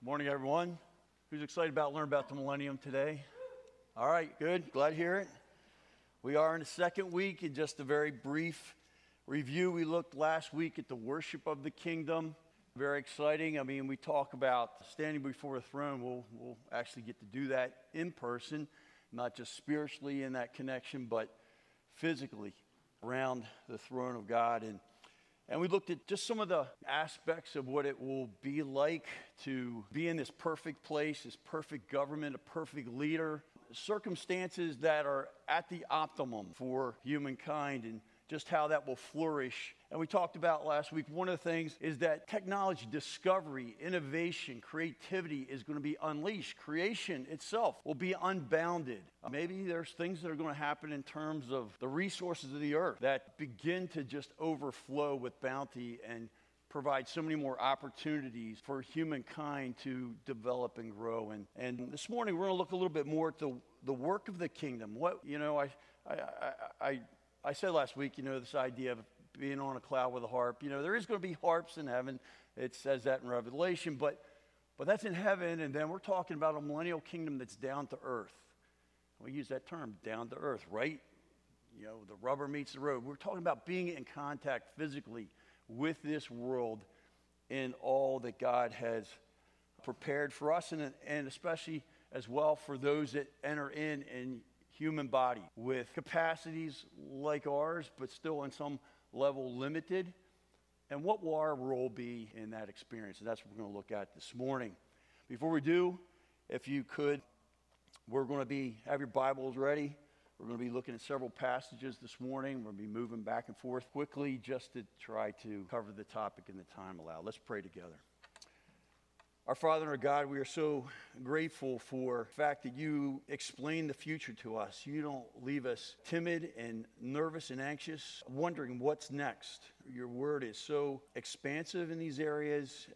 Morning, everyone. Who's excited about learning about the millennium today? All right, good. Glad to hear it. We are in the second week. In just a very brief review, we looked last week at the worship of the kingdom. Very exciting. I mean, we talk about standing before the throne. We'll, we'll actually get to do that in person, not just spiritually in that connection, but physically around the throne of God. And and we looked at just some of the aspects of what it will be like to be in this perfect place, this perfect government, a perfect leader, circumstances that are at the optimum for humankind and just how that will flourish. And we talked about last week, one of the things is that technology, discovery, innovation, creativity is going to be unleashed. Creation itself will be unbounded. Maybe there's things that are going to happen in terms of the resources of the earth that begin to just overflow with bounty and provide so many more opportunities for humankind to develop and grow. And, and this morning, we're going to look a little bit more at the, the work of the kingdom. What, you know, I, I, I, I I said last week, you know, this idea of being on a cloud with a harp. You know, there is going to be harps in heaven. It says that in Revelation, but, but that's in heaven, and then we're talking about a millennial kingdom that's down to earth. We use that term, down to earth, right? You know, the rubber meets the road. We're talking about being in contact physically with this world in all that God has prepared for us, and, and especially as well for those that enter in in human body with capacities like ours, but still in some level limited. And what will our role be in that experience? And that's what we're going to look at this morning. Before we do, if you could, we're going to be, have your Bibles ready. We're going to be looking at several passages this morning. We're going to be moving back and forth quickly just to try to cover the topic in the time allowed. Let's pray together. Our Father and our God, we are so grateful for the fact that you explain the future to us. You don't leave us timid and nervous and anxious, wondering what's next. Your word is so expansive in these areas.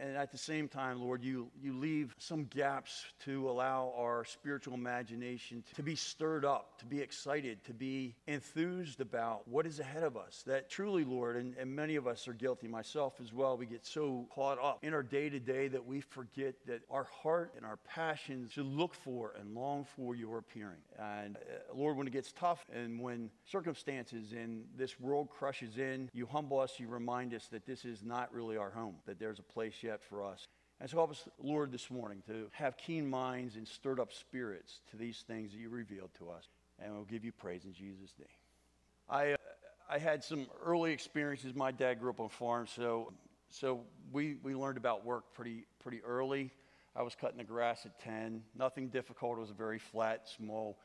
And at the same time, Lord, you, you leave some gaps to allow our spiritual imagination to be stirred up, to be excited, to be enthused about what is ahead of us. That truly, Lord, and, and many of us are guilty, myself as well, we get so caught up in our day to day that we we forget that our heart and our passions should look for and long for your appearing. And uh, Lord, when it gets tough and when circumstances in this world crushes in, you humble us, you remind us that this is not really our home, that there's a place yet for us. And so help us, Lord, this morning to have keen minds and stirred up spirits to these things that you revealed to us. And we'll give you praise in Jesus' name. I, uh, I had some early experiences. My dad grew up on a farm, so so we, we learned about work pretty, pretty early. I was cutting the grass at 10. Nothing difficult. It was a very flat, small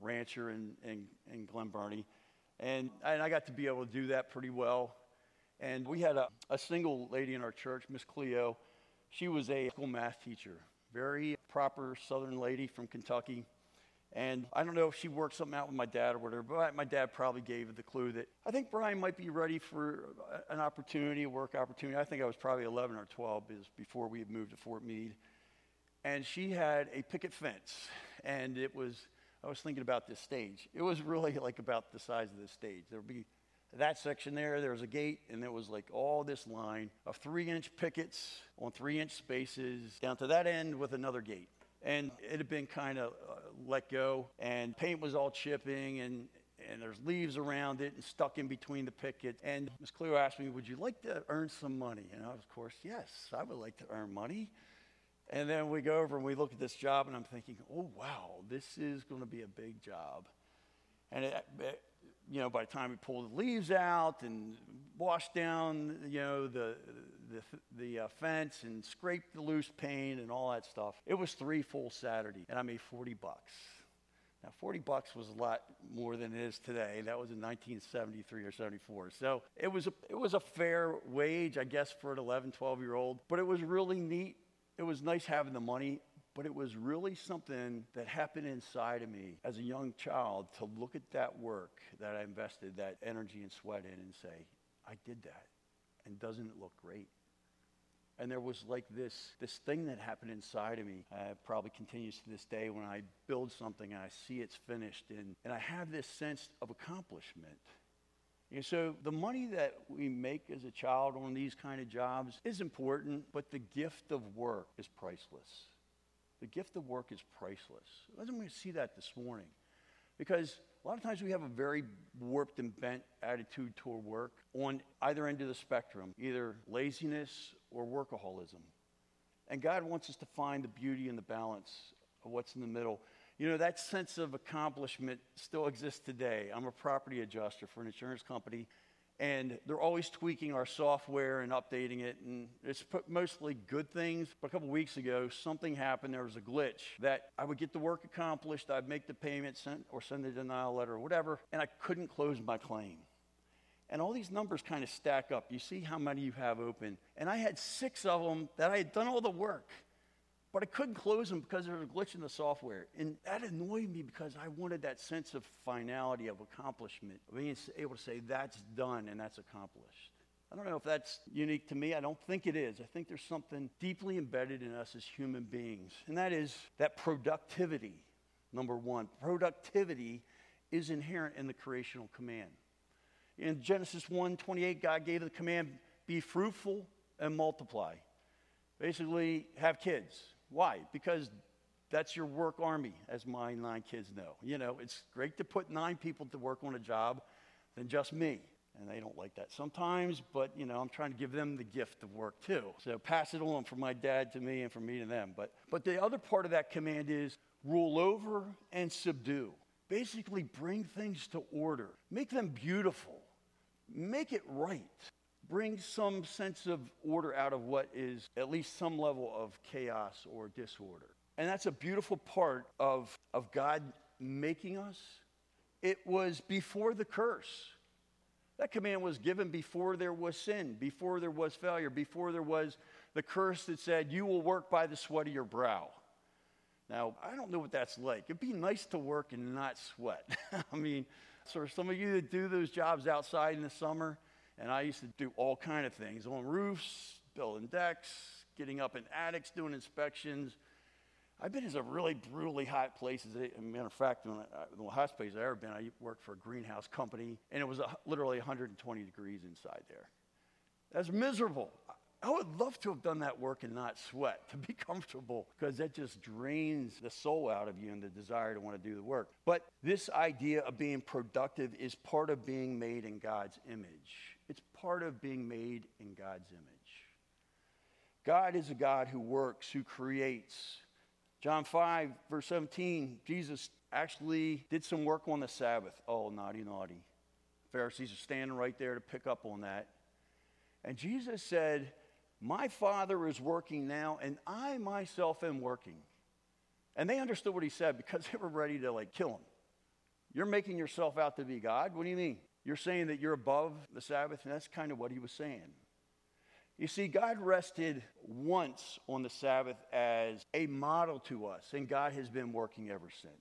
rancher in, in, in Glen Burnie. And, and I got to be able to do that pretty well. And we had a, a single lady in our church, Miss Cleo. She was a school math teacher, very proper Southern lady from Kentucky. And I don't know if she worked something out with my dad or whatever, but my dad probably gave the clue that I think Brian might be ready for an opportunity, a work opportunity. I think I was probably 11 or 12 before we had moved to Fort Meade. And she had a picket fence. And it was, I was thinking about this stage. It was really like about the size of this stage. There would be that section there, there was a gate, and there was like all this line of three inch pickets on three inch spaces down to that end with another gate and it had been kind of uh, let go, and paint was all chipping, and and there's leaves around it and stuck in between the picket. And Miss Cleo asked me, "Would you like to earn some money?" And I was, of course, yes, I would like to earn money. And then we go over and we look at this job, and I'm thinking, "Oh wow, this is going to be a big job." And it, it, you know, by the time we pull the leaves out and wash down, you know, the the, the uh, fence and scraped the loose paint and all that stuff. It was three full Saturday, and I made 40 bucks. Now, 40 bucks was a lot more than it is today. That was in 1973 or 74. So it was a, it was a fair wage, I guess, for an 11, 12 year old. But it was really neat. It was nice having the money, but it was really something that happened inside of me as a young child to look at that work that I invested that energy and sweat in and say, I did that. And doesn't it look great? And there was like this, this thing that happened inside of me. Uh, probably continues to this day when I build something and I see it's finished. And, and I have this sense of accomplishment. And so the money that we make as a child on these kind of jobs is important, but the gift of work is priceless. The gift of work is priceless. I want to see that this morning. Because a lot of times we have a very warped and bent attitude toward work on either end of the spectrum, either laziness or workaholism. And God wants us to find the beauty and the balance of what's in the middle. You know, that sense of accomplishment still exists today. I'm a property adjuster for an insurance company, and they're always tweaking our software and updating it, and it's mostly good things. But a couple weeks ago, something happened. There was a glitch that I would get the work accomplished, I'd make the payment sent, or send the denial letter or whatever, and I couldn't close my claim. And all these numbers kind of stack up. You see how many you have open. And I had six of them that I had done all the work. But I couldn't close them because there was a glitch in the software. And that annoyed me because I wanted that sense of finality, of accomplishment, of being able to say, that's done and that's accomplished. I don't know if that's unique to me. I don't think it is. I think there's something deeply embedded in us as human beings, and that is that productivity, number one. Productivity is inherent in the creational command. In Genesis 1 28, God gave the command, be fruitful and multiply. Basically, have kids. Why? Because that's your work army, as my nine kids know. You know, it's great to put nine people to work on a job than just me. And they don't like that sometimes, but you know, I'm trying to give them the gift of work too. So pass it on from my dad to me and from me to them. But but the other part of that command is rule over and subdue. Basically bring things to order. Make them beautiful. Make it right bring some sense of order out of what is at least some level of chaos or disorder. And that's a beautiful part of, of God making us. It was before the curse. That command was given before there was sin, before there was failure, before there was the curse that said, You will work by the sweat of your brow. Now, I don't know what that's like. It'd be nice to work and not sweat. I mean, so some of you that do those jobs outside in the summer, and I used to do all kind of things on roofs, building decks, getting up in attics, doing inspections. I've been in some really brutally hot places. As a matter of fact, when I, the hottest place I've ever been, I worked for a greenhouse company, and it was a, literally 120 degrees inside there. That's miserable. I would love to have done that work and not sweat, to be comfortable, because that just drains the soul out of you and the desire to want to do the work. But this idea of being productive is part of being made in God's image. Part of being made in God's image. God is a God who works, who creates. John 5, verse 17, Jesus actually did some work on the Sabbath. Oh, naughty, naughty. Pharisees are standing right there to pick up on that. And Jesus said, My Father is working now, and I myself am working. And they understood what he said because they were ready to like kill him. You're making yourself out to be God? What do you mean? You're saying that you're above the Sabbath, and that's kind of what he was saying. You see, God rested once on the Sabbath as a model to us, and God has been working ever since.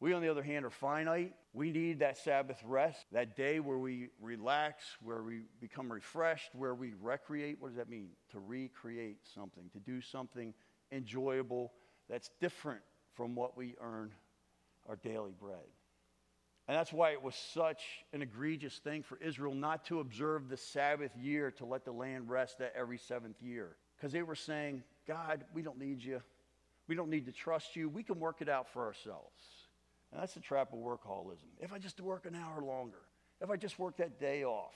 We, on the other hand, are finite. We need that Sabbath rest, that day where we relax, where we become refreshed, where we recreate. What does that mean? To recreate something, to do something enjoyable that's different from what we earn our daily bread. And that's why it was such an egregious thing for Israel not to observe the Sabbath year to let the land rest at every seventh year. Because they were saying, God, we don't need you. We don't need to trust you. We can work it out for ourselves. And that's the trap of workaholism. If I just work an hour longer, if I just work that day off.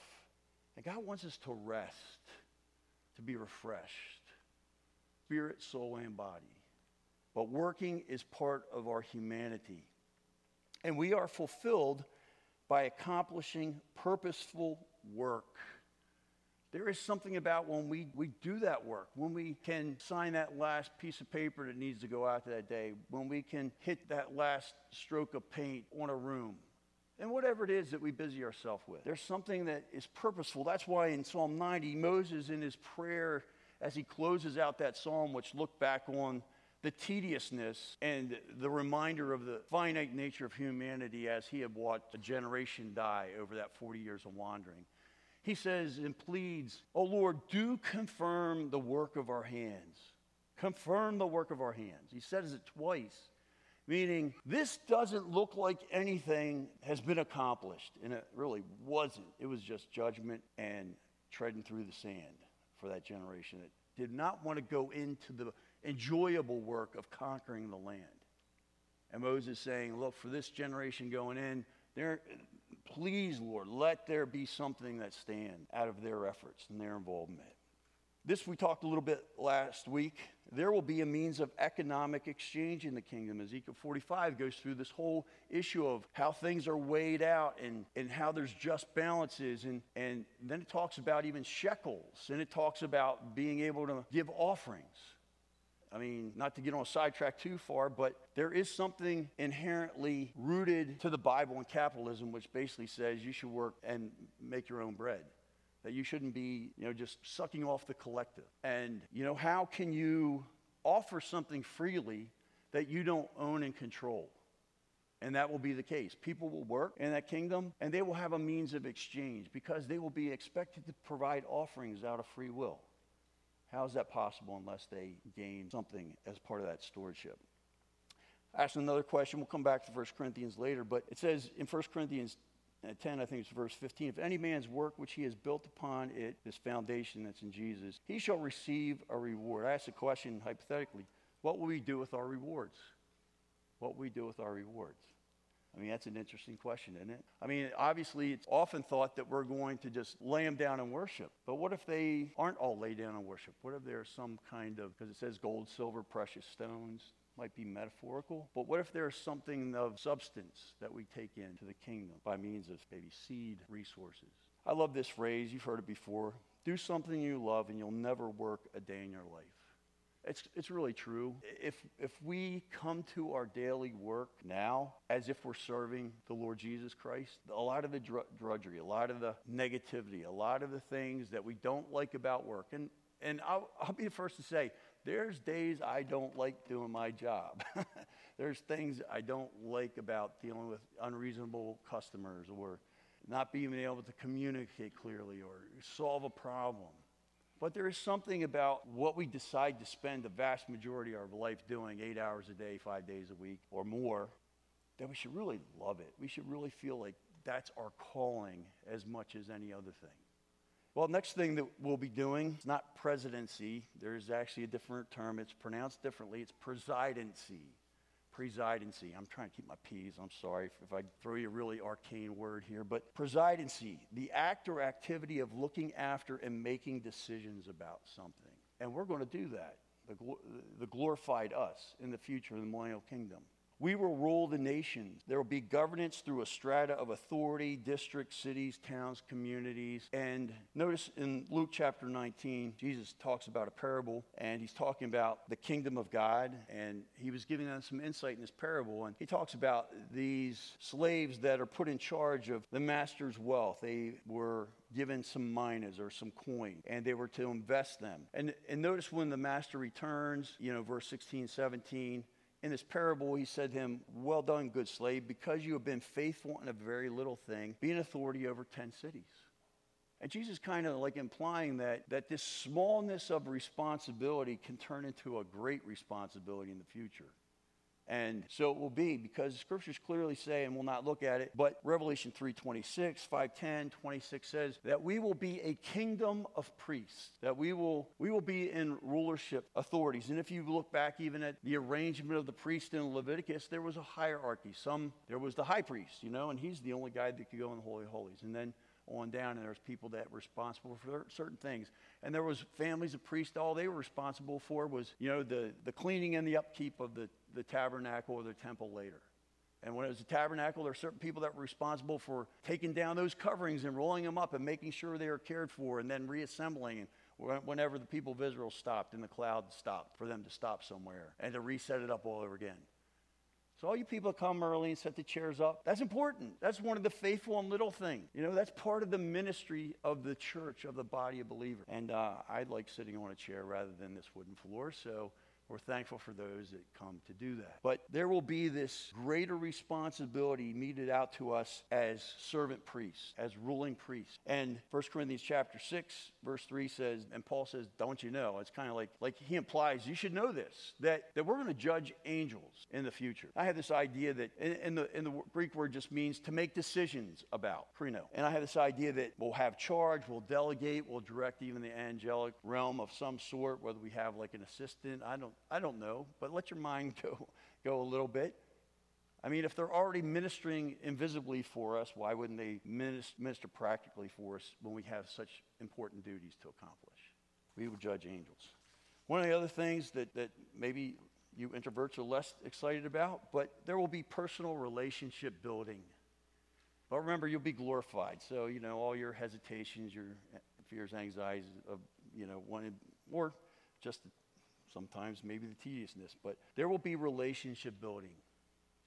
And God wants us to rest, to be refreshed, spirit, soul, and body. But working is part of our humanity. And we are fulfilled by accomplishing purposeful work. There is something about when we, we do that work, when we can sign that last piece of paper that needs to go out that day, when we can hit that last stroke of paint on a room, and whatever it is that we busy ourselves with. There's something that is purposeful. That's why in Psalm 90, Moses, in his prayer, as he closes out that psalm, which looked back on the tediousness and the reminder of the finite nature of humanity as he had watched a generation die over that 40 years of wandering. He says and pleads, Oh Lord, do confirm the work of our hands. Confirm the work of our hands. He says it twice. Meaning, this doesn't look like anything has been accomplished. And it really wasn't. It was just judgment and treading through the sand for that generation that did not want to go into the enjoyable work of conquering the land. And Moses saying, Look, for this generation going in, there, please, Lord, let there be something that stand out of their efforts and their involvement. This we talked a little bit last week. There will be a means of economic exchange in the kingdom. Ezekiel 45 goes through this whole issue of how things are weighed out and, and how there's just balances. And, and then it talks about even shekels, and it talks about being able to give offerings. I mean, not to get on a sidetrack too far, but there is something inherently rooted to the Bible and capitalism, which basically says you should work and make your own bread that you shouldn't be, you know, just sucking off the collective. And, you know, how can you offer something freely that you don't own and control? And that will be the case. People will work in that kingdom and they will have a means of exchange because they will be expected to provide offerings out of free will. How is that possible unless they gain something as part of that stewardship? Ask another question. We'll come back to 1 Corinthians later, but it says in 1 Corinthians uh, 10, I think it's verse 15. If any man's work which he has built upon it, this foundation that's in Jesus, he shall receive a reward. I ask the question hypothetically what will we do with our rewards? What will we do with our rewards? I mean, that's an interesting question, isn't it? I mean, obviously, it's often thought that we're going to just lay them down and worship. But what if they aren't all laid down and worship? What if there's some kind of, because it says gold, silver, precious stones, might be metaphorical, but what if there's something of substance that we take into the kingdom by means of maybe seed resources? I love this phrase. You've heard it before. Do something you love and you'll never work a day in your life. It's, it's really true. If, if we come to our daily work now as if we're serving the Lord Jesus Christ, a lot of the drudgery, a lot of the negativity, a lot of the things that we don't like about work, and, and I'll, I'll be the first to say, there's days I don't like doing my job. There's things I don't like about dealing with unreasonable customers or not being able to communicate clearly or solve a problem. But there is something about what we decide to spend the vast majority of our life doing, eight hours a day, five days a week, or more, that we should really love it. We should really feel like that's our calling as much as any other thing. Well, next thing that we'll be doing is not presidency. There's actually a different term. It's pronounced differently. It's presidency. Presidency. I'm trying to keep my P's. I'm sorry if I throw you a really arcane word here, but presidency, the act or activity of looking after and making decisions about something. And we're going to do that, the, the glorified us in the future in the millennial kingdom. We will rule the nations. There will be governance through a strata of authority, districts, cities, towns, communities. And notice in Luke chapter 19, Jesus talks about a parable, and he's talking about the kingdom of God. And he was giving them some insight in this parable. And he talks about these slaves that are put in charge of the master's wealth. They were given some minas or some coin and they were to invest them and, and notice when the master returns you know verse 16 17 in this parable, he said to him, Well done, good slave, because you have been faithful in a very little thing, be an authority over 10 cities. And Jesus kind of like implying that, that this smallness of responsibility can turn into a great responsibility in the future. And so it will be because the scriptures clearly say, and we'll not look at it, but Revelation 3:26, 5:10, 26 says that we will be a kingdom of priests, that we will we will be in rulership authorities. And if you look back even at the arrangement of the priests in Leviticus, there was a hierarchy. Some there was the high priest, you know, and he's the only guy that could go in the holy holies. And then on down, and there's people that were responsible for certain things. And there was families of priests, all they were responsible for was, you know, the, the cleaning and the upkeep of the, the tabernacle or the temple later. And when it was a tabernacle, there were certain people that were responsible for taking down those coverings and rolling them up and making sure they were cared for and then reassembling whenever the people of Israel stopped and the cloud stopped for them to stop somewhere and to reset it up all over again. So all you people come early and set the chairs up, that's important. That's one of the faithful and little things. You know, that's part of the ministry of the church, of the body of believers. And uh, I like sitting on a chair rather than this wooden floor, so We're thankful for those that come to do that. But there will be this greater responsibility meted out to us as servant priests, as ruling priests. And 1 Corinthians chapter 6, verse 3 says, and Paul says, Don't you know? It's kind of like, like he implies you should know this, that, that we're going to judge angels in the future. I have this idea that in, in, the, in the Greek word just means to make decisions about, krino. And I have this idea that we'll have charge, we'll delegate, we'll direct even the angelic realm of some sort, whether we have like an assistant. I don't, I don't know, but let your mind go, go a little bit. I mean, if they're already ministering invisibly for us, why wouldn't they minister practically for us when we have such important duties to accomplish? We would judge angels. One of the other things that, that maybe you introverts are less excited about, but there will be personal relationship building. But remember, you'll be glorified. So, you know, all your hesitations, your fears, anxieties of, you know, wanting, or just sometimes maybe the tediousness, but there will be relationship building.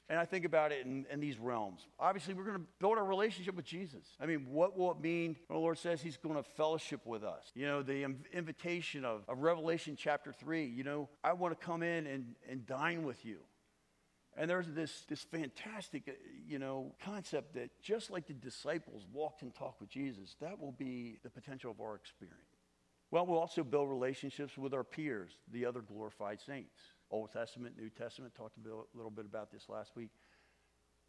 And I think about it in, in these realms. Obviously, we're going to build our relationship with Jesus. I mean, what will it mean when the Lord says He's going to fellowship with us? You know, the invitation of, of Revelation chapter 3, you know, I want to come in and, and dine with you. And there's this, this fantastic, uh, you know, concept that just like the disciples walked and talked with Jesus, that will be the potential of our experience. Well, we'll also build relationships with our peers, the other glorified saints. Old Testament, New Testament, talked a little bit about this last week.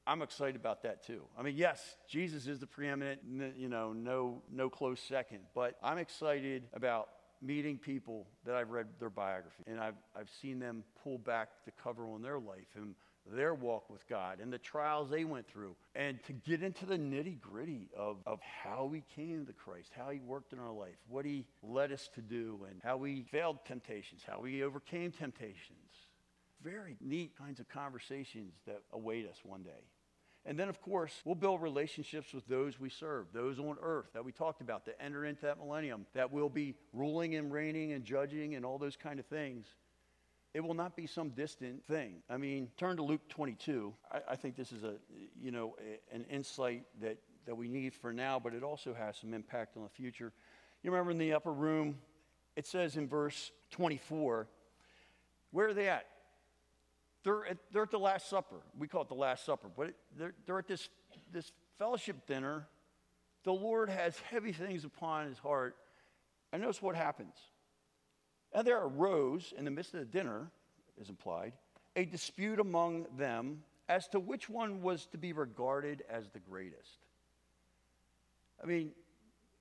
I'm excited about that too. I mean, yes, Jesus is the preeminent, you know, no, no close second, but I'm excited about meeting people that I've read their biography and I've, I've seen them pull back the cover on their life and their walk with God and the trials they went through, and to get into the nitty gritty of, of how we came to Christ, how He worked in our life, what He led us to do, and how we failed temptations, how we overcame temptations. Very neat kinds of conversations that await us one day. And then, of course, we'll build relationships with those we serve, those on earth that we talked about, that enter into that millennium, that will be ruling and reigning and judging and all those kind of things. It will not be some distant thing. I mean, turn to Luke 22. I, I think this is a, you know, a, an insight that, that we need for now, but it also has some impact on the future. You remember in the upper room, it says in verse 24, where are they at? They're at, they're at the Last Supper. We call it the Last Supper, but they're, they're at this, this fellowship dinner. The Lord has heavy things upon his heart. And notice what happens. And there arose in the midst of the dinner, is implied, a dispute among them as to which one was to be regarded as the greatest. I mean,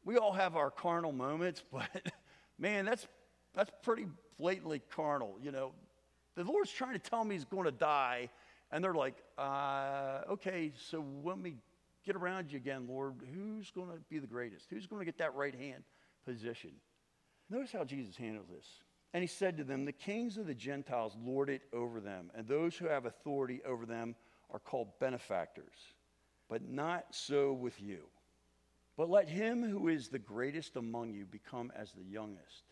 we all have our carnal moments, but man, that's, that's pretty blatantly carnal. You know, the Lord's trying to tell me he's going to die, and they're like, uh, okay, so when we get around you again, Lord, who's going to be the greatest? Who's going to get that right hand position? Notice how Jesus handles this. And he said to them, The kings of the Gentiles lord it over them, and those who have authority over them are called benefactors. But not so with you. But let him who is the greatest among you become as the youngest,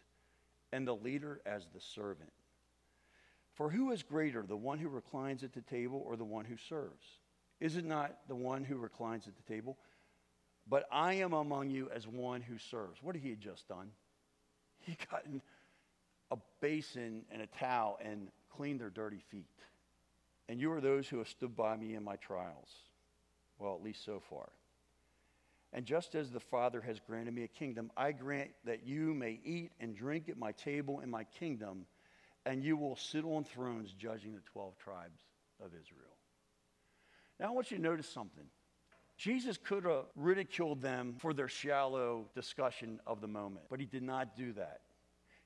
and the leader as the servant. For who is greater, the one who reclines at the table or the one who serves? Is it not the one who reclines at the table? But I am among you as one who serves. What had he just done? He got a basin and a towel and clean their dirty feet. And you are those who have stood by me in my trials. Well, at least so far. And just as the Father has granted me a kingdom, I grant that you may eat and drink at my table in my kingdom, and you will sit on thrones judging the 12 tribes of Israel. Now, I want you to notice something. Jesus could have ridiculed them for their shallow discussion of the moment, but he did not do that.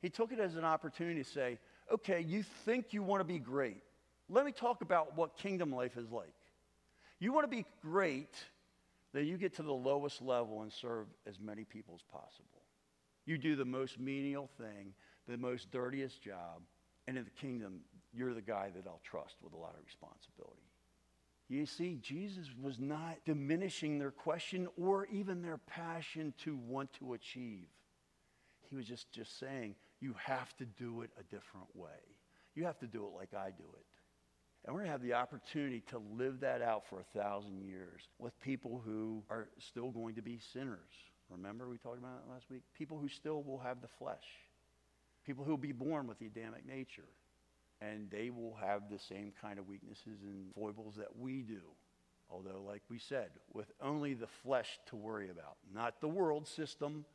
He took it as an opportunity to say, okay, you think you want to be great. Let me talk about what kingdom life is like. You want to be great, then you get to the lowest level and serve as many people as possible. You do the most menial thing, the most dirtiest job, and in the kingdom, you're the guy that I'll trust with a lot of responsibility. You see, Jesus was not diminishing their question or even their passion to want to achieve. He was just, just saying, you have to do it a different way. You have to do it like I do it. And we're going to have the opportunity to live that out for a thousand years with people who are still going to be sinners. Remember we talked about that last week? People who still will have the flesh. People who will be born with the Adamic nature. and they will have the same kind of weaknesses and foibles that we do. Although, like we said, with only the flesh to worry about, not the world system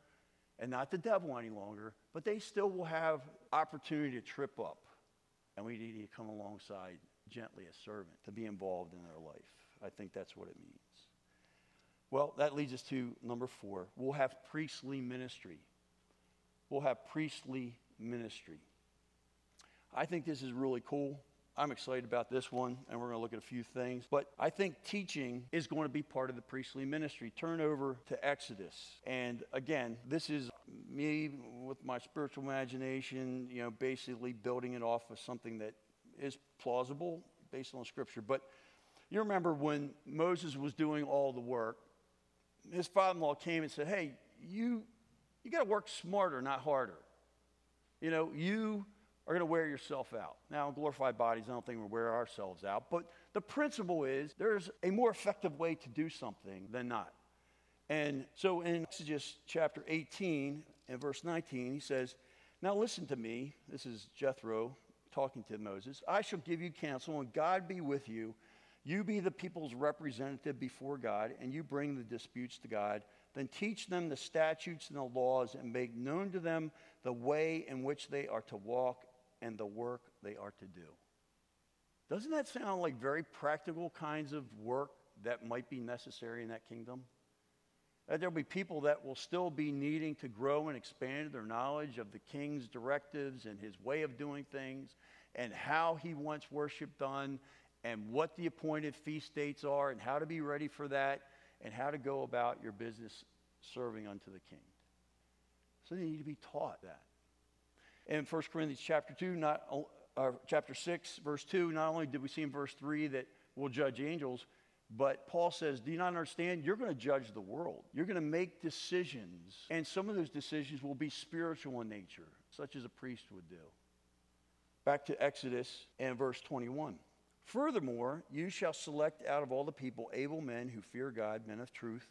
and not the devil any longer, but they still will have opportunity to trip up. And we need to come alongside gently as servant to be involved in their life. I think that's what it means. Well, that leads us to number four. We'll have priestly ministry. We'll have priestly ministry. I think this is really cool. I'm excited about this one, and we're going to look at a few things. But I think teaching is going to be part of the priestly ministry. Turn over to Exodus. And again, this is me with my spiritual imagination, you know, basically building it off of something that is plausible based on Scripture. But you remember when Moses was doing all the work, his father in law came and said, Hey, you, you got to work smarter, not harder. You know, you are going to wear yourself out. Now, glorified bodies, I don't think we wear ourselves out, but the principle is there's a more effective way to do something than not. And so in Exodus chapter 18 and verse 19, he says, Now listen to me. This is Jethro talking to Moses. I shall give you counsel, and God be with you. You be the people's representative before God, and you bring the disputes to God. Then teach them the statutes and the laws, and make known to them the way in which they are to walk and the work they are to do. Doesn't that sound like very practical kinds of work that might be necessary in that kingdom? That there'll be people that will still be needing to grow and expand their knowledge of the king's directives and his way of doing things and how he wants worship done and what the appointed feast dates are and how to be ready for that and how to go about your business serving unto the king. So they need to be taught that in 1 Corinthians chapter 2, not, uh, chapter 6, verse 2, not only did we see in verse 3 that we'll judge angels, but Paul says, Do you not understand? You're going to judge the world. You're going to make decisions. And some of those decisions will be spiritual in nature, such as a priest would do. Back to Exodus and verse 21. Furthermore, you shall select out of all the people able men who fear God, men of truth,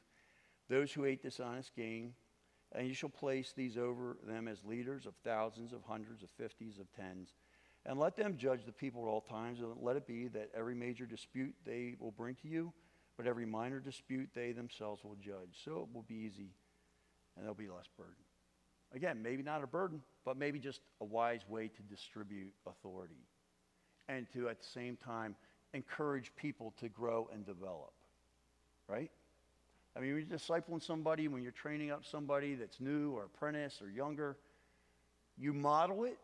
those who hate dishonest gain and you shall place these over them as leaders of thousands, of hundreds, of fifties, of tens. And let them judge the people at all times. And let it be that every major dispute they will bring to you, but every minor dispute they themselves will judge. So it will be easy and there'll be less burden. Again, maybe not a burden, but maybe just a wise way to distribute authority and to at the same time encourage people to grow and develop. Right? I mean, when you're discipling somebody, when you're training up somebody that's new or apprentice or younger, you model it,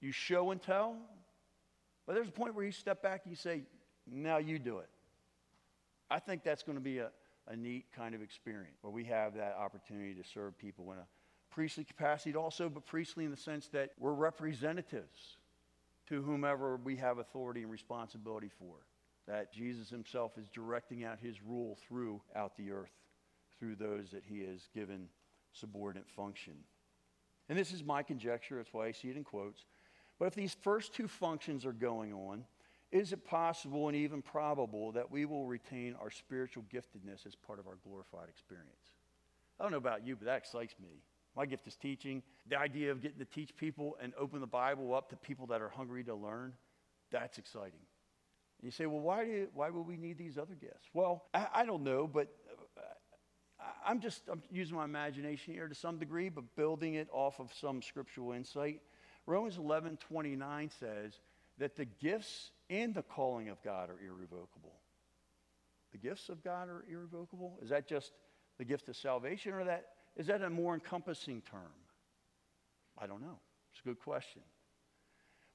you show and tell. But there's a point where you step back and you say, now you do it. I think that's going to be a, a neat kind of experience where we have that opportunity to serve people in a priestly capacity also, but priestly in the sense that we're representatives to whomever we have authority and responsibility for that Jesus himself is directing out his rule throughout the earth through those that he has given subordinate function. And this is my conjecture, that's why I see it in quotes. But if these first two functions are going on, is it possible and even probable that we will retain our spiritual giftedness as part of our glorified experience? I don't know about you, but that excites me. My gift is teaching. The idea of getting to teach people and open the Bible up to people that are hungry to learn, that's exciting. You say, well, why, do, why would we need these other gifts? Well, I, I don't know, but uh, I'm just I'm using my imagination here to some degree, but building it off of some scriptural insight. Romans 11 29 says that the gifts and the calling of God are irrevocable. The gifts of God are irrevocable? Is that just the gift of salvation, or that is that a more encompassing term? I don't know. It's a good question.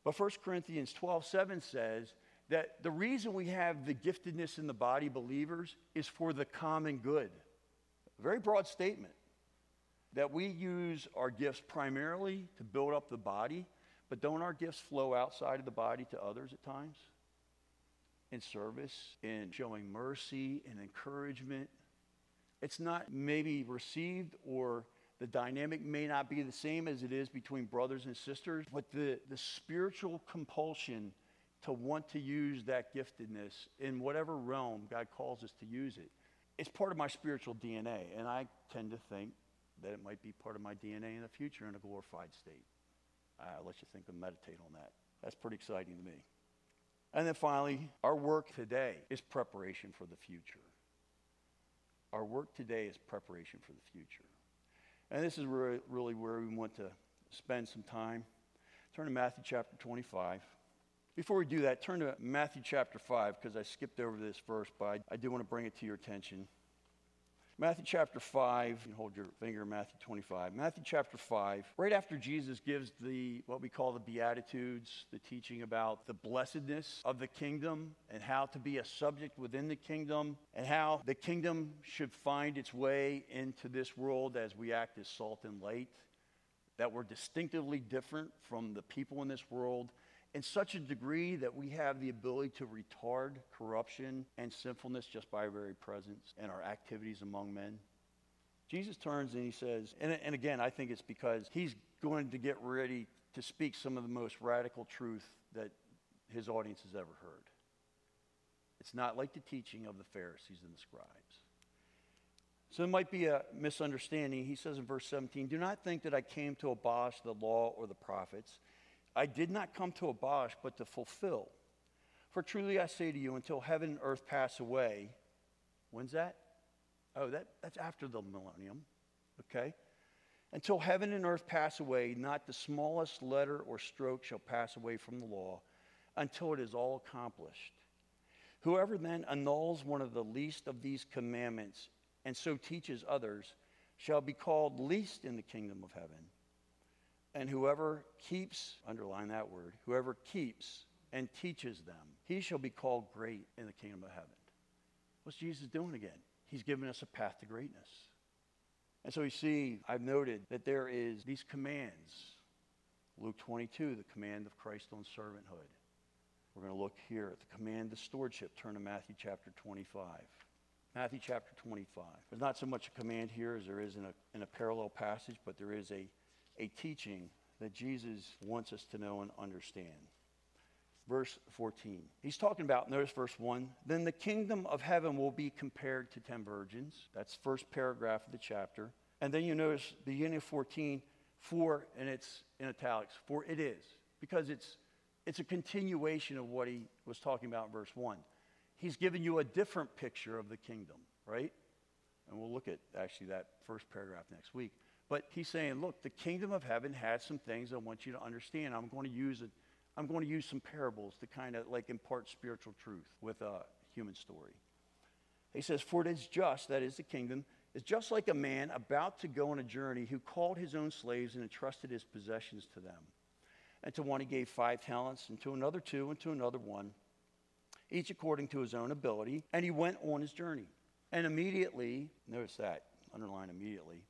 But 1 Corinthians 12 7 says that the reason we have the giftedness in the body believers is for the common good. A very broad statement that we use our gifts primarily to build up the body, but don't our gifts flow outside of the body to others at times? In service, in showing mercy and encouragement. It's not maybe received or the dynamic may not be the same as it is between brothers and sisters, but the, the spiritual compulsion to want to use that giftedness in whatever realm God calls us to use it. It's part of my spiritual DNA, and I tend to think that it might be part of my DNA in the future in a glorified state. I'll let you think and meditate on that That's pretty exciting to me. And then finally, our work today is preparation for the future. Our work today is preparation for the future. And this is really where we want to spend some time. Turn to Matthew chapter 25. Before we do that, turn to Matthew chapter 5 because I skipped over this verse, but I, I do want to bring it to your attention. Matthew chapter 5, you hold your finger Matthew 25. Matthew chapter 5, right after Jesus gives the what we call the beatitudes, the teaching about the blessedness of the kingdom and how to be a subject within the kingdom and how the kingdom should find its way into this world as we act as salt and light, that we're distinctively different from the people in this world in such a degree that we have the ability to retard corruption and sinfulness just by our very presence and our activities among men. Jesus turns and he says, and, and again, I think it's because he's going to get ready to speak some of the most radical truth that his audience has ever heard. It's not like the teaching of the Pharisees and the scribes. So there might be a misunderstanding. He says in verse 17, Do not think that I came to abolish the law or the prophets. I did not come to abolish, but to fulfill. For truly I say to you, until heaven and earth pass away, when's that? Oh, that, that's after the millennium, okay? Until heaven and earth pass away, not the smallest letter or stroke shall pass away from the law until it is all accomplished. Whoever then annuls one of the least of these commandments and so teaches others shall be called least in the kingdom of heaven. And whoever keeps, underline that word, whoever keeps and teaches them, he shall be called great in the kingdom of heaven. What's Jesus doing again? He's giving us a path to greatness. And so you see, I've noted that there is these commands. Luke 22, the command of Christ on servanthood. We're going to look here at the command of stewardship. Turn to Matthew chapter 25. Matthew chapter 25. There's not so much a command here as there is in a, in a parallel passage, but there is a a teaching that Jesus wants us to know and understand. Verse 14. He's talking about, notice verse 1, then the kingdom of heaven will be compared to 10 virgins. That's first paragraph of the chapter. And then you notice beginning of 14, for, and it's in italics, for it is. Because it's, it's a continuation of what he was talking about in verse 1. He's given you a different picture of the kingdom, right? And we'll look at actually that first paragraph next week. But he's saying, look, the kingdom of heaven has some things I want you to understand. I'm going to use it. I'm going to use some parables to kind of like impart spiritual truth with a human story. He says, For it is just, that is the kingdom, is just like a man about to go on a journey who called his own slaves and entrusted his possessions to them. And to one he gave five talents, and to another two, and to another one, each according to his own ability. And he went on his journey. And immediately, notice that, underline immediately,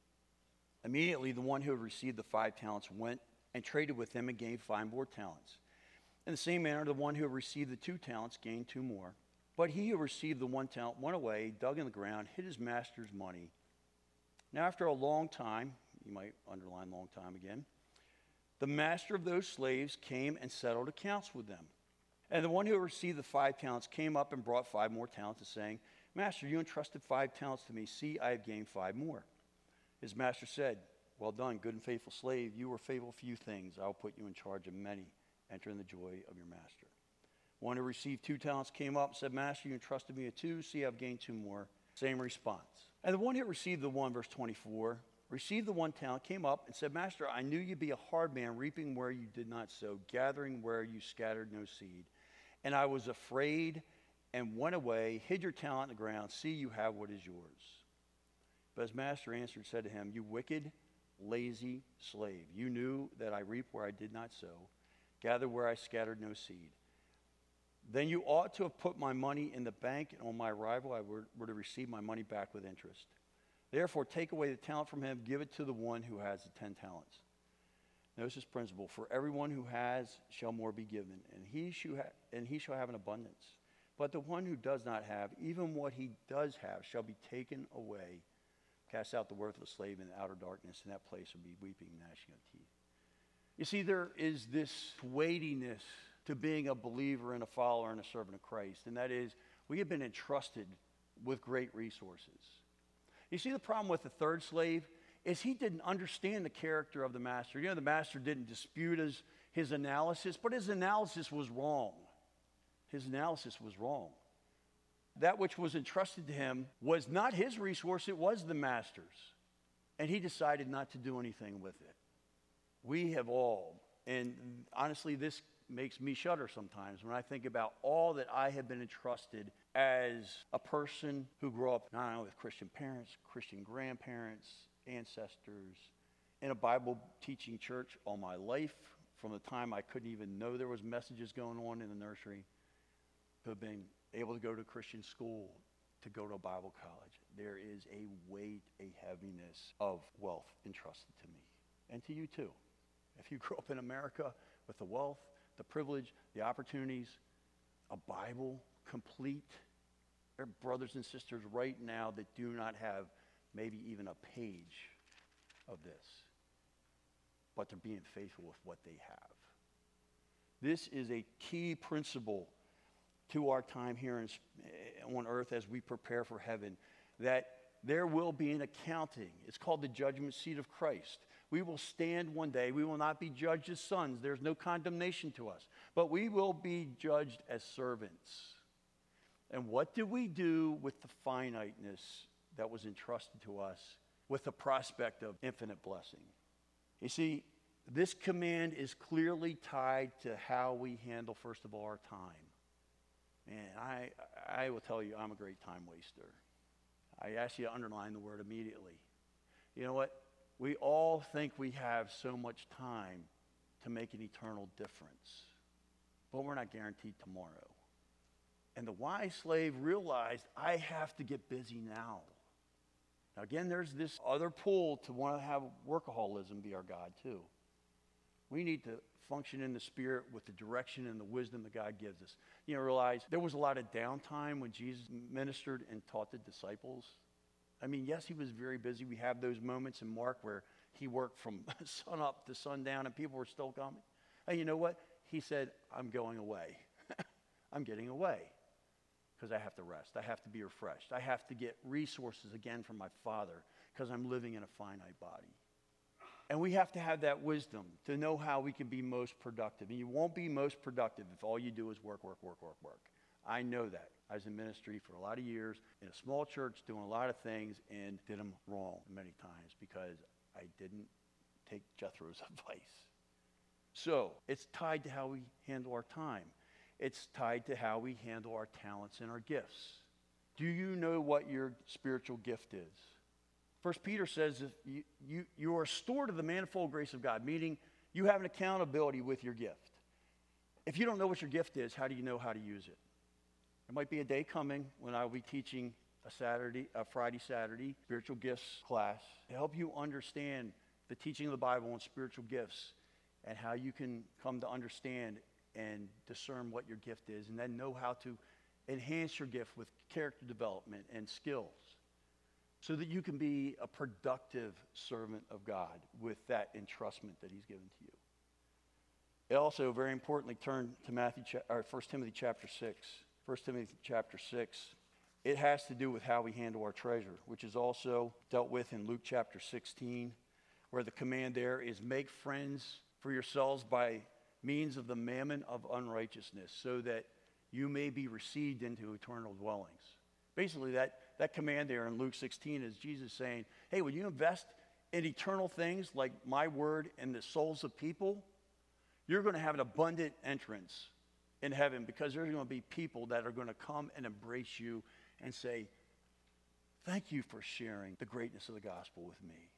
Immediately, the one who had received the five talents went and traded with them and gained five more talents. In the same manner, the one who had received the two talents gained two more. But he who received the one talent went away, dug in the ground, hid his master's money. Now, after a long time, you might underline long time again, the master of those slaves came and settled accounts with them. And the one who received the five talents came up and brought five more talents, saying, Master, you entrusted five talents to me. See, I have gained five more. His master said, Well done, good and faithful slave. You were faithful few things. I will put you in charge of many. Enter in the joy of your master. One who received two talents came up and said, Master, you entrusted me with two. See, I've gained two more. Same response. And the one who received the one, verse 24, received the one talent, came up and said, Master, I knew you'd be a hard man, reaping where you did not sow, gathering where you scattered no seed. And I was afraid and went away, hid your talent in the ground. See, you have what is yours. But his master answered said to him, You wicked, lazy slave, you knew that I reap where I did not sow, gather where I scattered no seed. Then you ought to have put my money in the bank, and on my arrival I were, were to receive my money back with interest. Therefore, take away the talent from him, give it to the one who has the ten talents. Notice this principle: For everyone who has shall more be given, and he shall, ha- and he shall have an abundance. But the one who does not have, even what he does have, shall be taken away. Cast out the worthless slave in the outer darkness, and that place will be weeping and gnashing of teeth. You see, there is this weightiness to being a believer and a follower and a servant of Christ, and that is we have been entrusted with great resources. You see, the problem with the third slave is he didn't understand the character of the master. You know, the master didn't dispute his, his analysis, but his analysis was wrong. His analysis was wrong. That which was entrusted to him was not his resource, it was the master's. And he decided not to do anything with it. We have all, and honestly, this makes me shudder sometimes when I think about all that I have been entrusted as a person who grew up not only with Christian parents, Christian grandparents, ancestors, in a Bible teaching church all my life, from the time I couldn't even know there was messages going on in the nursery, to being able to go to Christian school, to go to a Bible college. There is a weight, a heaviness of wealth entrusted to me and to you too. If you grew up in America with the wealth, the privilege, the opportunities, a Bible complete, there are brothers and sisters right now that do not have maybe even a page of this but they're being faithful with what they have. This is a key principle to our time here in, eh, on earth as we prepare for heaven that there will be an accounting. It's called the judgment seat of Christ. We will stand one day. We will not be judged as sons. There's no condemnation to us. But we will be judged as servants. And what do we do with the finiteness that was entrusted to us with the prospect of infinite blessing? You see, this command is clearly tied to how we handle, first of all, our time. Man, I, I will tell you, I'm a great time waster. I ask you to underline the word immediately. You know what? We all think we have so much time to make an eternal difference, but we're not guaranteed tomorrow. And the wise slave realized, I have to get busy now. Now, again, there's this other pull to want to have workaholism be our God, too. We need to function in the Spirit with the direction and the wisdom that God gives us. You know, realize there was a lot of downtime when Jesus ministered and taught the disciples. I mean, yes, he was very busy. We have those moments in Mark where he worked from sun up to sundown and people were still coming. And you know what? He said, I'm going away. I'm getting away because I have to rest. I have to be refreshed. I have to get resources again from my Father because I'm living in a finite body. And we have to have that wisdom to know how we can be most productive. And you won't be most productive if all you do is work, work, work, work, work. I know that. I was in ministry for a lot of years in a small church doing a lot of things and did them wrong many times because I didn't take Jethro's advice. So it's tied to how we handle our time. It's tied to how we handle our talents and our gifts. Do you know what your spiritual gift is? First Peter says you, you, you are stored of the manifold grace of God, meaning you have an accountability with your gift. If you don't know what your gift is, how do you know how to use it? There might be a day coming when I will be teaching a Saturday, a Friday, Saturday spiritual gifts class to help you understand the teaching of the Bible on spiritual gifts and how you can come to understand and discern what your gift is, and then know how to enhance your gift with character development and skills so that you can be a productive servant of God with that entrustment that He's given to you. It also, very importantly, turn to Matthew, or 1 Timothy chapter 6. 1 Timothy chapter 6. It has to do with how we handle our treasure, which is also dealt with in Luke chapter 16, where the command there is make friends for yourselves by means of the mammon of unrighteousness, so that you may be received into eternal dwellings. Basically, that, that command there in Luke 16 is Jesus saying, hey, when you invest in eternal things like my word and the souls of people, you're going to have an abundant entrance in heaven because there's going to be people that are going to come and embrace you and say, Thank you for sharing the greatness of the gospel with me.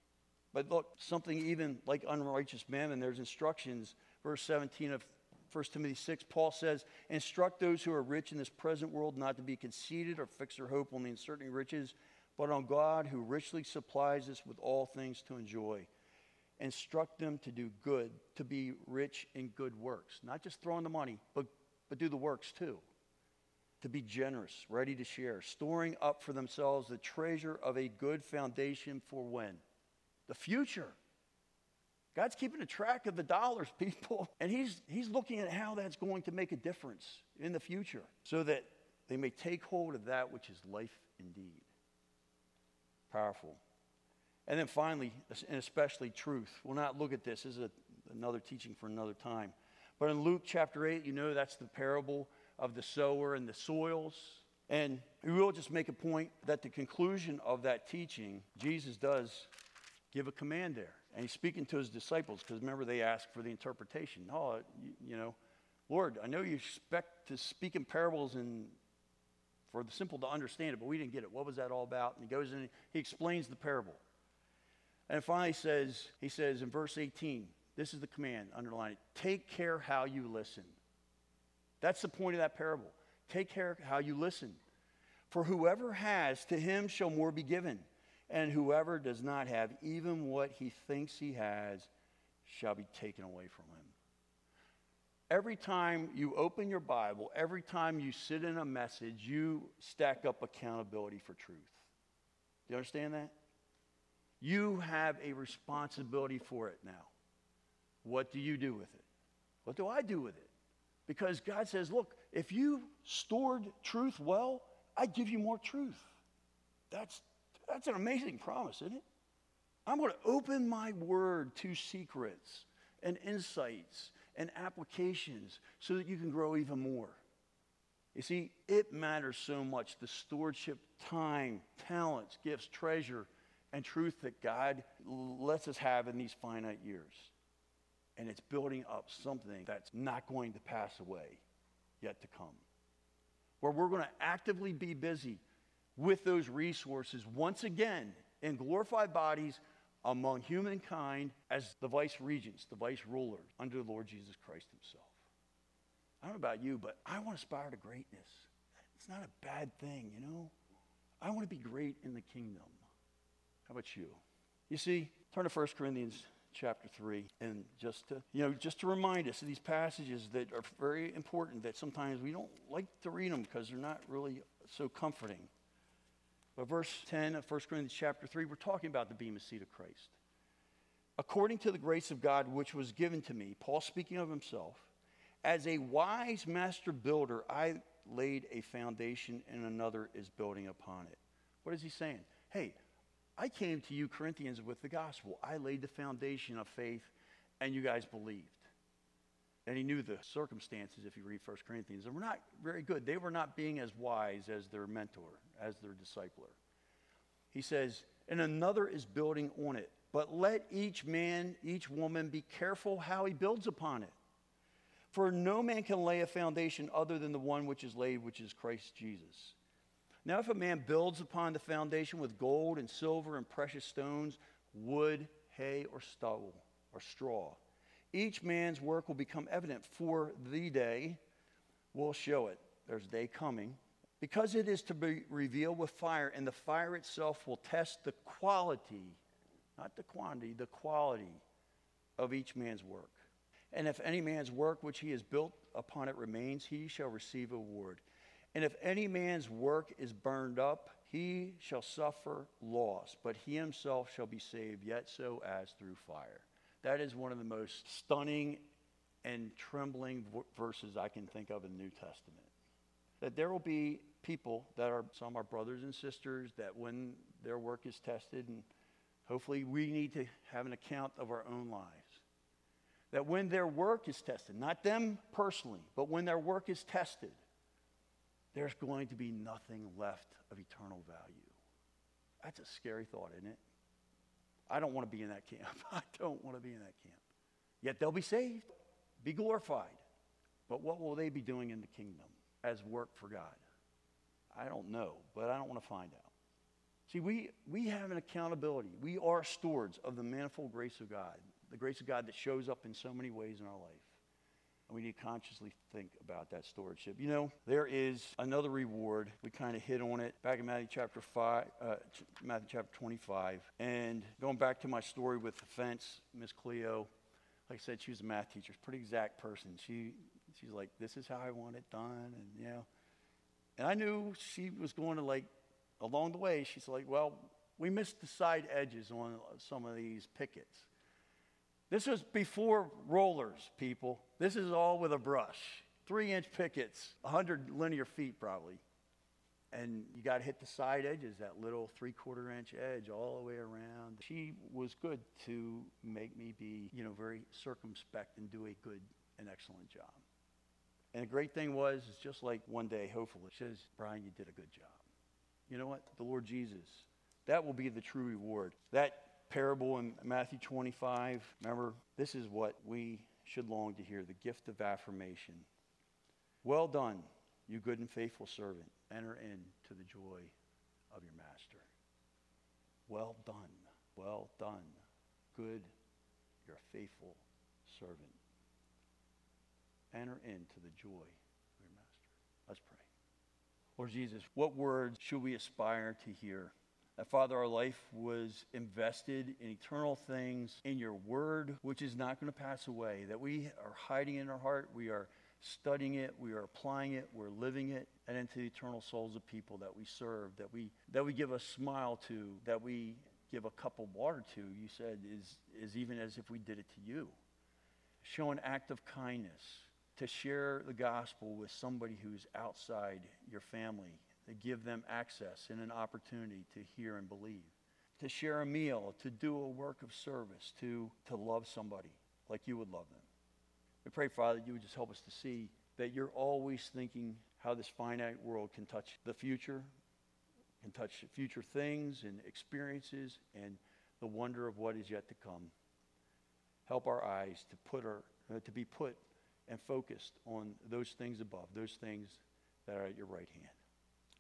But look, something even like unrighteous mammon, there's instructions verse 17 of 1 Timothy 6, Paul says, Instruct those who are rich in this present world not to be conceited or fix their hope on the uncertain riches, but on God who richly supplies us with all things to enjoy. Instruct them to do good, to be rich in good works. Not just throwing the money, but, but do the works too. To be generous, ready to share, storing up for themselves the treasure of a good foundation for when? The future God's keeping a track of the dollars, people, and he's, he's looking at how that's going to make a difference in the future so that they may take hold of that which is life indeed. Powerful. And then finally, and especially truth. We'll not look at this. This is a, another teaching for another time. But in Luke chapter 8, you know that's the parable of the sower and the soils. And we will just make a point that the conclusion of that teaching, Jesus does give a command there. And he's speaking to his disciples because remember, they asked for the interpretation. Oh, you, you know, Lord, I know you expect to speak in parables and for the simple to understand it, but we didn't get it. What was that all about? And he goes in, he explains the parable. And finally says, he says in verse 18, this is the command, underline it. Take care how you listen. That's the point of that parable. Take care how you listen. For whoever has, to him shall more be given. And whoever does not have, even what he thinks he has, shall be taken away from him. Every time you open your Bible, every time you sit in a message, you stack up accountability for truth. Do you understand that? You have a responsibility for it now. What do you do with it? What do I do with it? Because God says, look, if you stored truth well, I give you more truth. That's, that's an amazing promise, isn't it? I'm going to open my word to secrets and insights and applications so that you can grow even more. You see, it matters so much the stewardship, time, talents, gifts, treasure, and truth that God lets us have in these finite years. And it's building up something that's not going to pass away yet to come. Where we're going to actively be busy with those resources once again in glorified bodies among humankind as the vice regents, the vice rulers under the Lord Jesus Christ himself. I don't know about you, but I want to aspire to greatness. It's not a bad thing, you know? I want to be great in the kingdom. How about you? You see, turn to 1 Corinthians chapter 3 and just to you know just to remind us of these passages that are very important that sometimes we don't like to read them because they're not really so comforting but verse 10 of 1 Corinthians chapter 3, we're talking about the bema seat of Christ. According to the grace of God which was given to me, Paul speaking of himself, as a wise master builder, I laid a foundation and another is building upon it. What is he saying? Hey, I came to you, Corinthians, with the gospel. I laid the foundation of faith, and you guys believed. And he knew the circumstances, if you read 1 Corinthians, and were not very good. They were not being as wise as their mentor, as their discipler. He says, and another is building on it. But let each man, each woman be careful how he builds upon it. For no man can lay a foundation other than the one which is laid, which is Christ Jesus. Now, if a man builds upon the foundation with gold and silver and precious stones, wood, hay, or stubble, or straw, each man's work will become evident, for the day will show it. There's a day coming. Because it is to be revealed with fire, and the fire itself will test the quality, not the quantity, the quality of each man's work. And if any man's work which he has built upon it remains, he shall receive a reward. And if any man's work is burned up, he shall suffer loss, but he himself shall be saved, yet so as through fire. That is one of the most stunning and trembling verses I can think of in the New Testament. That there will be people that are some are brothers and sisters that when their work is tested, and hopefully we need to have an account of our own lives. That when their work is tested, not them personally, but when their work is tested, there's going to be nothing left of eternal value. That's a scary thought, isn't it? I don't want to be in that camp. I don't want to be in that camp. Yet they'll be saved, be glorified. But what will they be doing in the kingdom as work for God? I don't know, but I don't want to find out. See, we, we have an accountability. We are stewards of the manifold grace of God, the grace of God that shows up in so many ways in our life. We need to consciously think about that stewardship. You know, there is another reward. We kind of hit on it back in Matthew chapter 5, uh, Matthew chapter 25. And going back to my story with the fence, Miss Cleo, like I said, she was a math teacher, pretty exact person. She, she's like, this is how I want it done. And, you know, and I knew she was going to like, along the way, she's like, well, we missed the side edges on some of these pickets. This was before rollers, people. This is all with a brush. Three inch pickets, 100 linear feet probably. And you got to hit the side edges, that little three quarter inch edge all the way around. She was good to make me be, you know, very circumspect and do a good an excellent job. And the great thing was, it's just like one day, hopefully, it says, Brian, you did a good job. You know what? The Lord Jesus, that will be the true reward. That parable in Matthew 25, remember, this is what we should long to hear the gift of affirmation. Well done, you good and faithful servant. Enter into the joy of your master. Well done. Well done. Good, you're faithful servant. Enter into the joy of your master. Let's pray. Lord Jesus, what words should we aspire to hear? That, Father, our life was invested in eternal things, in your word, which is not going to pass away, that we are hiding in our heart, we are studying it, we are applying it, we're living it, and into the eternal souls of people that we serve, that we, that we give a smile to, that we give a cup of water to, you said, is, is even as if we did it to you. Show an act of kindness to share the gospel with somebody who's outside your family, to give them access and an opportunity to hear and believe, to share a meal, to do a work of service, to, to love somebody like you would love them. We pray, Father, that you would just help us to see that you're always thinking how this finite world can touch the future, can touch future things and experiences and the wonder of what is yet to come. Help our eyes to put our, uh, to be put and focused on those things above, those things that are at your right hand.